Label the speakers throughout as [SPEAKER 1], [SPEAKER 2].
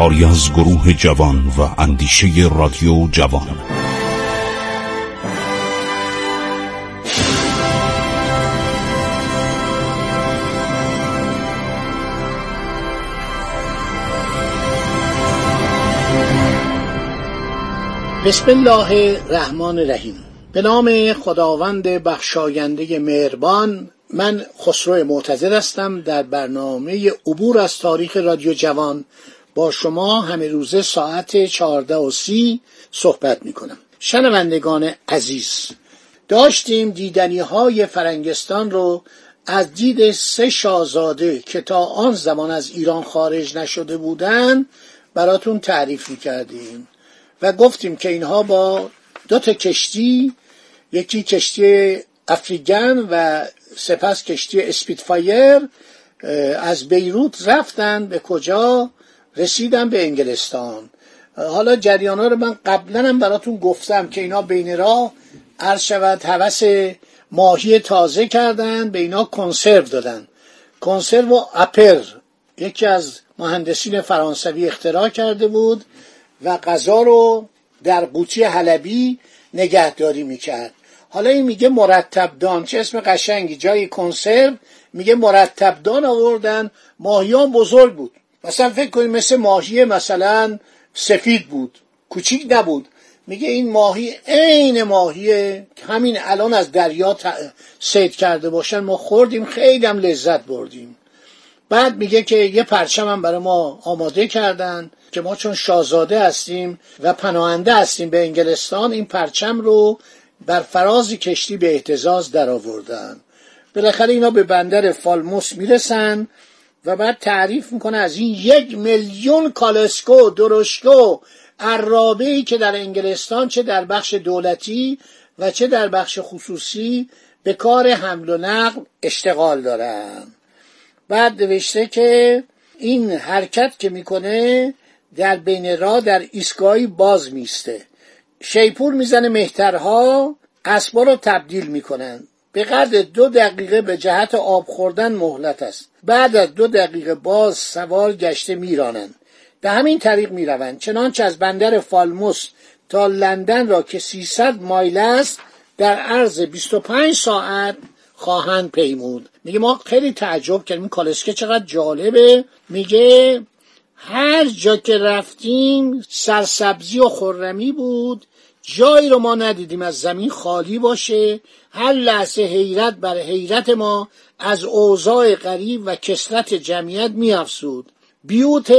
[SPEAKER 1] کاری از گروه جوان و اندیشه رادیو جوان.
[SPEAKER 2] بسم الله الرحمن الرحیم. به نام خداوند بخشاینده مهربان من خسرو معتزد هستم در برنامه عبور از تاریخ رادیو جوان با شما همه روزه ساعت چهارده و سی صحبت می کنم شنوندگان عزیز داشتیم دیدنی های فرنگستان رو از دید سه شاهزاده که تا آن زمان از ایران خارج نشده بودند براتون تعریف می کردیم و گفتیم که اینها با دو تا کشتی یکی کشتی افریگن و سپس کشتی اسپیدفایر از بیروت رفتن به کجا؟ رسیدن به انگلستان. حالا جریان ها رو من قبلا هم براتون گفتم که اینا بین راه عرض شود حوث ماهی تازه کردن به اینا کنسرو دادن. کنسرو و اپر یکی از مهندسین فرانسوی اختراع کرده بود و غذا رو در قوطی حلبی نگهداری می‌کرد. حالا این میگه مرتب دان چه اسم قشنگی جای کنسرو میگه مرتب دان آوردن ماهیان بزرگ بود. مثلا فکر کنید مثل ماهی مثلا سفید بود. کوچیک نبود. میگه این ماهی عین ماهی همین الان از دریا سید کرده باشن. ما خوردیم خیلی هم لذت بردیم. بعد میگه که یه پرچم هم برای ما آماده کردن که ما چون شاهزاده هستیم و پناهنده هستیم به انگلستان این پرچم رو بر فراز کشتی به احتزاز در آوردن بالاخره اینا به بندر فالموس می‌رسن. و بعد تعریف می‌کنه از این یک میلیون کالسکو درشکو عرابه ای که در انگلستان چه در بخش دولتی و چه در بخش خصوصی به کار حمل و نقل اشتغال دارن. بعد نوشته که این حرکت که می‌کنه در بین راه در ایستگاهی باز میسته شیپور می‌زنه مهترها اسبا رو تبدیل می‌کنن. به قدر دو دقیقه به جهت آب خوردن مهلت است. بعد از دو دقیقه باز سوار گشته میرانند. به همین طریق می‌روند. چنانچه از بندر فالموس تا لندن را که 300 مایل است در عرض 25 ساعت خواهند پیمود. میگه ما خیلی تعجب کردیم. کالسکه چقدر جالبه. میگه هر جا که رفتیم سرسبزی و خرمی بود. جایی رو ما ندیدیم از زمین خالی باشه. هر لحظه حیرت بر حیرت ما از اوضاع غریب و کسرت جمعیت میافزود. بیوت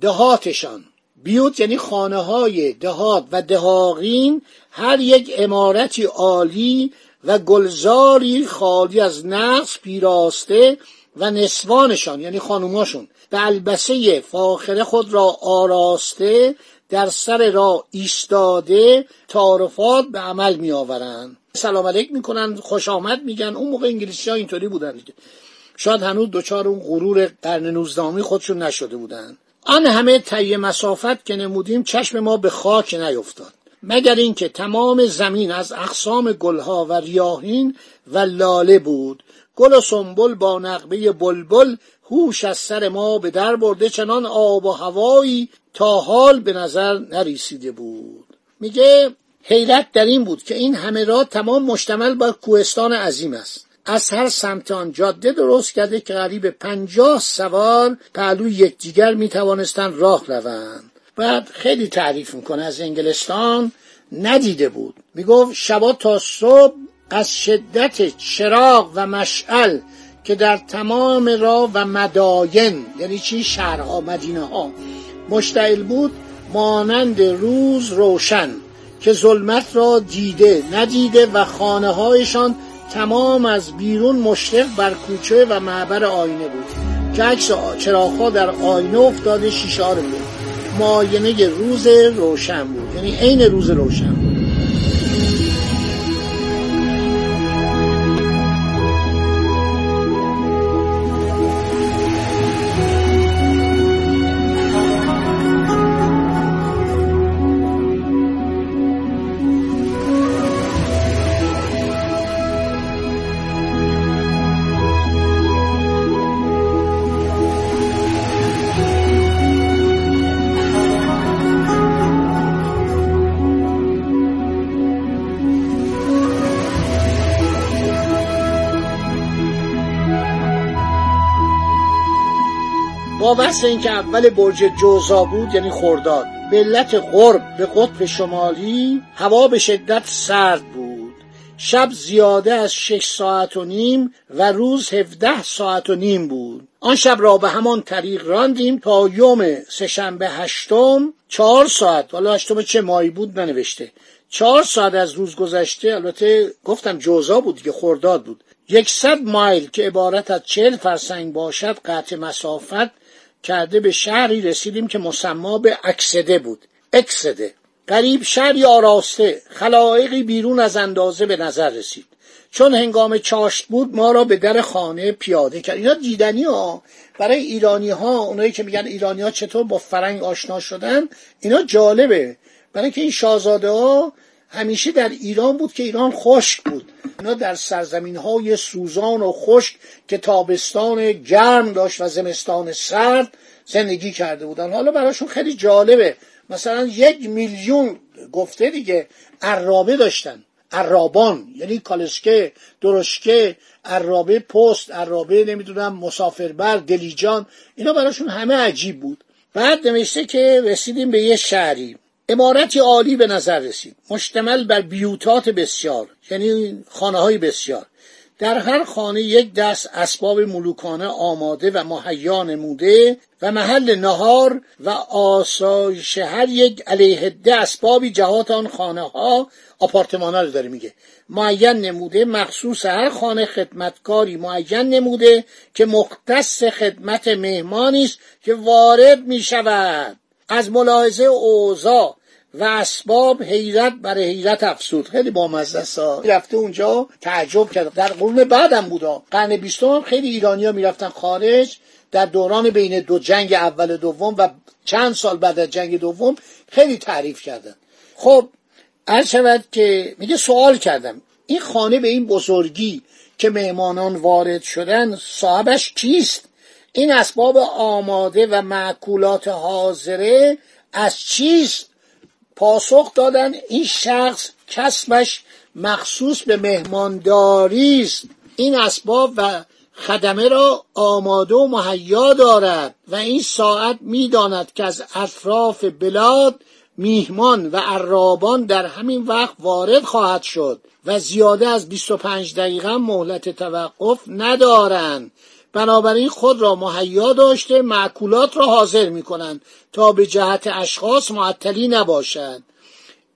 [SPEAKER 2] دهاتشان. بیوت یعنی خانه های دهات و دهاقین هر یک امارتی عالی و گلزاری خالی از نقص پیراسته و نسوانشان یعنی خانوماشون. به البسه فاخره خود را آراسته در سر را ایستاده تعارفات به عمل می آورند سلام علیک می‌کنن خوش آمد میگن. اون موقع انگلیسی ها اینطوری بودن دیگه. شاید هنوز دچار اون غرور قرن نوزدهمی خودشون نشده بودن. آن همه طی مسافت که نمودیم چشم ما به خاک نیفتاد. مگر اینکه تمام زمین از اقسام گلها و ریاهین و لاله بود. گل و سنبل با نقبه بلبل هوش از سر ما به در برده چنان آب و هوایی تا حال به نظر نریسیده بود. میگه حیرت در این بود که این همه را تمام مشتمل بر کوهستان عظیم است. از هر سمت آن جاده درست کرده که قریب پنجاه سوار پهلوی یکدیگر می توانستند راه روند. بعد خیلی تعریف می‌کنه از انگلستان ندیده بود. می‌گفت شبا تا صبح از شدت چراغ و مشعل که در تمام راه و مداین یعنی چی؟ شهرها مدینه ها مشتعل بود مانند روز روشن که ظلمت را دیده ندیده و خانه هایشان تمام از بیرون مشرق بر کوچه و معبر آینه بود. که عکس چراغها در آینه افتاده شیشه ها بود معاینه روز روشن بود. یعنی عین روز روشن بود. بس اینکه اول برج جوزا بود یعنی خرداد. به علت قرب به قطب شمالی هوا به شدت سرد بود. شب زیاده از شش ساعت و نیم و روز هفده ساعت و نیم بود. آن شب را به همان طریق راندیم تا یوم سهشنبه هشتم چهار ساعت. حالا هشتم چه مایی بود ننوشته. چهار ساعت از روز گذشته البته گفتم جوزا بود که خرداد بود. یکصد مایل که عبارت از چهل فرسنگ باشد قطع مسافت کرده به شهری رسیدیم که مسما به اکسده بود. اکسده. قریب شهری آراسته. خلایقی بیرون از اندازه به نظر رسید. چون هنگام چاشت بود ما را به در خانه پیاده کرد. اینا دیدنی ها. برای ایرانی ها اونایی که میگن ایرانی ها چطور با فرنگ آشنا شدن اینا جالبه. برای اینکه این شاهزاده ها همیشه در ایران بود که ایران خشک بود. اینا در سرزمین های سوزان و خشک که تابستان گرم داشت و زمستان سرد زندگی کرده بودن. حالا براشون خیلی جالبه. مثلا یک میلیون گفته دیگه عرابه داشتن. عرابان یعنی کالسکه درشکه عرابه پست عرابه نمی‌دونم مسافربر دلیجان. اینا براشون همه عجیب بود. بعد نوشته که رسیدیم به یه شهری. امارتی عالی به نظر رسید. مشتمل بر بیوتات بسیار یعنی خانه های بسیار. در هر خانه یک دست اسباب ملوکانه آماده و مهیا نموده و محل نهار و آسایش هر یک علیهده اسبابی جهات آن خانه ها آپارتمان ها رو داره میگه. معین نموده مخصوص هر خانه خدمتکاری معین نموده که مختص خدمت مهمانی است که وارد می شود از ملاحظه اوضاع و اسباب حیرت برای حیرت افسود خیلی بامزه است. رفته اونجا تعجب کرد. در قرون بعدم بودا قرن بیستم خیلی ایرانیا می‌رفتن خارج. در دوران بین دو جنگ اول دوم و چند سال بعد از جنگ دوم خیلی تعریف کردن. خب هر شود که میگه سوال کردم. این خانه به این بزرگی که مهمانان وارد شدن صاحبش کیست؟ این اسباب آماده و معکولات حاضره از چیست پاسخ دادن؟ این شخص کسبش مخصوص به مهمانداری است. این اسباب و خدمه را آماده و مهیا دارد و این ساعت می‌داند که از اطراف بلاد میهمان و عرابان در همین وقت وارد خواهد شد و زیاده از 25 دقیقه مهلت توقف ندارند. بنابراین خود را مهیا داشته معکولات را حاضر می کنند تا به جهت اشخاص معطلی نباشد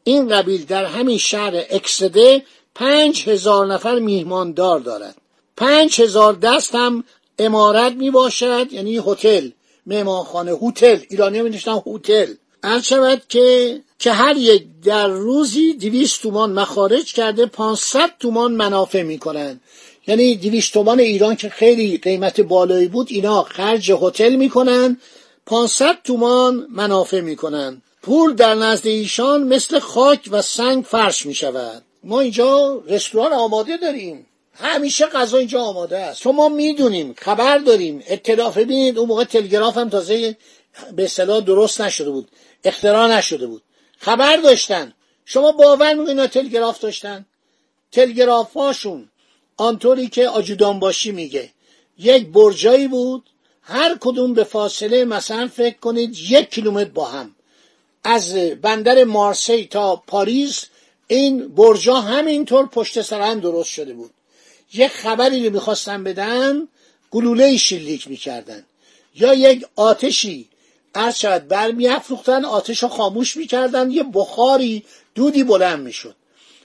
[SPEAKER 2] این قبیل در همین شهر اکسده پنج هزار نفر میهماندار دارد. پنج هزار دست هم امارت می باشد یعنی هتل مهمانخانه هتل ایرانی می هتل. شود که که هر یک در روزی دویست تومان مخارج کرده پانصد تومان منافع می کنند یعنی دویست تومان ایران که خیلی قیمت بالایی بود اینا خرج هتل می‌کنن 500 تومان منافع می‌کنن. پول در نزد ایشان مثل خاک و سنگ فرش می شود ما اینجا رستوران آماده داریم. همیشه غذا اینجا آماده است. چون ما می‌دونیم خبر داریم. اطلاع ببینید اون موقع تلگراف هم تازه به اصطلاح درست نشده بود. اختراع نشده بود. خبر داشتن. شما باور می‌کنید تلگراف داشتن؟ تلگرافاشون آنطوری که آجودان باشی میگه. یک برجایی بود هر کدوم به فاصله مثلا فکر کنید یک کیلومتر با هم. از بندر مارسی تا پاریس این برجا همینطور پشت سر هم درست شده بود. یک خبری رو می‌خواستن بدن گلوله شلیک می‌کردن. یا یک آتشی عرض شد برمیافروختن آتش رو خاموش می‌کردن یه بخاری دودی بلند می‌شد.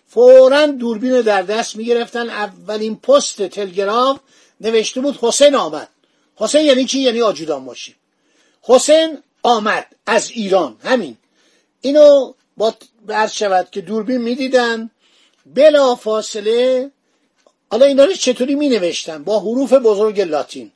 [SPEAKER 2] فورا دوربین در دست می‌گرفتن. اولین پست تلگراف نوشته بود حسین آمد. حسین یعنی چی؟ یعنی آجودان باشی. حسین آمد از ایران. همین. اینو با عرض شود که دوربین می‌دیدن. بلا فاصله حالا اینا رو چطوری می نوشتن با حروف بزرگ لاتین.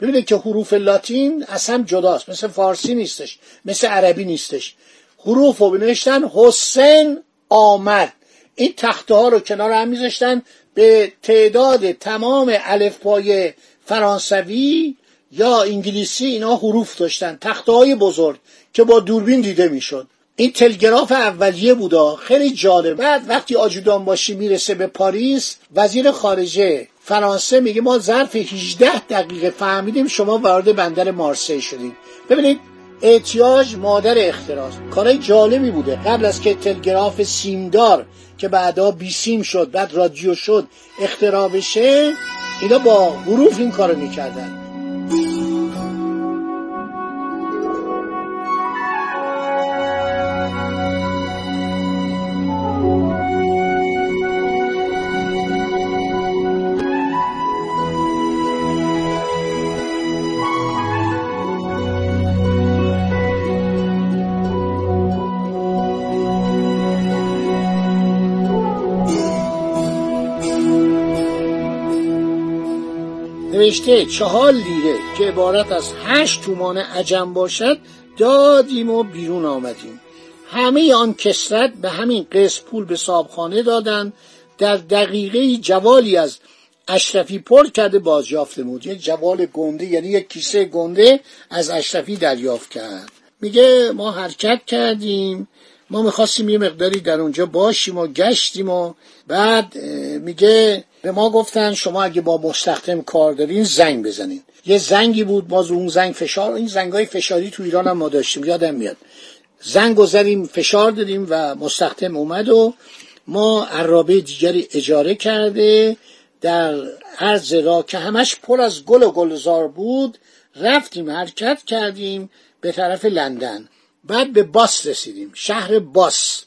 [SPEAKER 2] ببینید که حروف لاتین اصلا جداست. مثل فارسی نیستش. مثل عربی نیستش. حروف رو بنوشتن حسین آمد. این تخته ها رو کنار هم میذاشتن به تعداد تمام الفبای فرانسوی یا انگلیسی اینا حروف داشتن. تخته های بزرگ که با دوربین دیده می‌شد. این تلگراف اولیه بودا خیلی جالب. بعد وقتی آجودان باشی می‌رسه به پاریس وزیر خارجه فرانسه میگه ما ظرف 18 دقیقه فهمیدیم شما وارد بندر مارسی شدید ببینید احتیاج مادر اختراع. کارهای جالبی بوده. قبل از که تلگراف سیمدار که بعدا بی سیم شد بعد رادیو شد اختراع بشه اینا با حروف این کارو می‌کردن. نوشته چهار لیره که عبارت از هشت تومان عجم باشد دادیم و بیرون آمدیم. همه آن کسرت به همین قسط پول به صابخانه دادن. در دقیقه جوالی از اشرفی پر کرده بازیافت نمود. یک جوال گنده یعنی یک کیسه گنده از اشرفی دریافت کرد. میگه ما حرکت کردیم. ما می‌خواستیم یه مقداری در اونجا باشیم و گشتیم و بعد میگه به ما گفتن شما اگه با مستخدم کار دارین زنگ بزنین. یه زنگی بود ما اون زنگ فشار این زنگای فشاری تو ایران هم ما داشتیم یادم میاد. زنگ گذاریم فشار دادیم و مستخدم اومد و ما عرابه دیگری اجاره کرده در عرض را که همش پر از گل و گلزار بود رفتیم حرکت کردیم به طرف لندن. بعد به باس رسیدیم. شهر باس.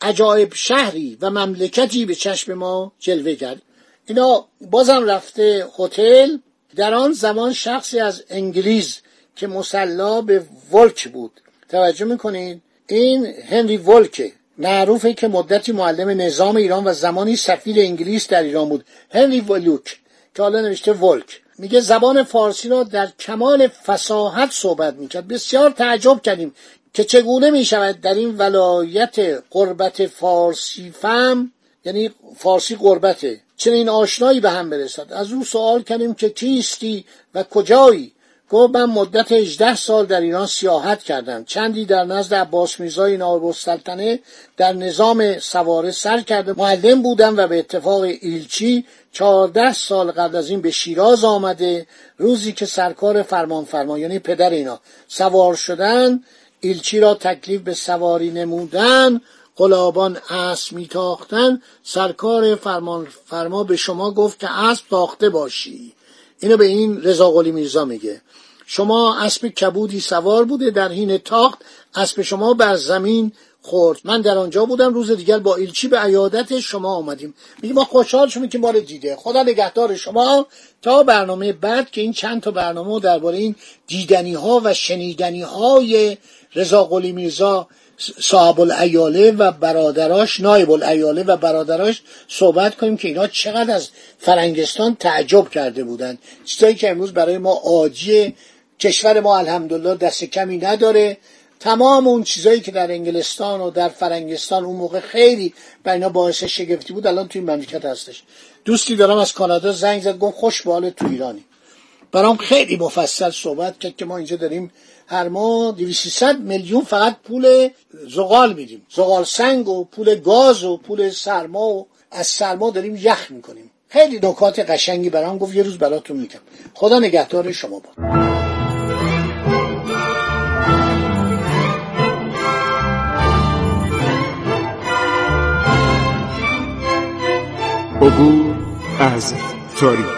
[SPEAKER 2] عجایب شهری و مملکتی به چشم ما جلوه کرد. اینا بازم رفته هتل. در آن زمان شخصی از انگلیس که مسلا به ولک بود. توجه می‌کنید این هنری ولکه. معروفه که مدتی معلم نظام ایران و زمانی سفیر انگلیس در ایران بود. هنری ولوک که حالا نوشته ولک. میگه زبان فارسی را در کمال فساحت صحبت می‌کرد. بسیار تعجب کردیم. که چگونه می‌شود در این ولایت قربت فارسی فهم یعنی فارسی قربته چنین آشنایی به هم برسد؟ از او سوال کردیم که کیستی و کجایی؟ گفت من مدت 18 سال در ایران سیاحت کردم. چندی در نزد عباس میرزای نایب السلطنه در نظام سواره سر کرده معلم بودم و به اتفاق ایلچی 14 سال قبل از این به شیراز آمده. روزی که سرکار فرمان فرما یعنی پدر اینا سوار شدن ایلچی را تکلیف به سواری نمودن قلابان اسب میتاختن. سرکار فرمان فرما به شما گفت که اسب تاخته باشی. اینو به این رضا قلی میرزا میگه. شما اسب کبودی سوار بوده در حین تاخت اسب شما بر زمین خورد. من در آنجا بودم روز دیگر با ایلچی به عیادت شما آمدیم. میگه ما خوشحال شدیم که ما رو دیده. خدا نگهدار شما. تا برنامه بعد که این چند تا برنامه درباره این دیدنی ها و شنیدنی های رضا قلی میرزا صاحب الایاله و برادراش نایب الایاله و برادراش صحبت کنیم که اینا چقدر از فرنگستان تعجب کرده بودند چیزایی که امروز برای ما عاجیه کشور ما الحمدلله دست کمی نداره. تمام اون چیزایی که در انگلستان و در فرنگستان اون موقع خیلی بر اینا باعث شگفتی بود الان توی مملکت هستش. دوستی دارم از کانادا زنگ زد گفت خوش به تو ایرانی. برام خیلی مفصل صحبت کرد که ما اینجا داریم هر ماه 200 میلیون فقط پول زغال میدیم. زغال سنگ و پول گاز و پول سرما و از سرما داریم یخ می‌کنیم. خیلی نکات قشنگی برام گفت. یه روز براتون میگم. خدا نگهدار شما با
[SPEAKER 3] عبور از تاریخ.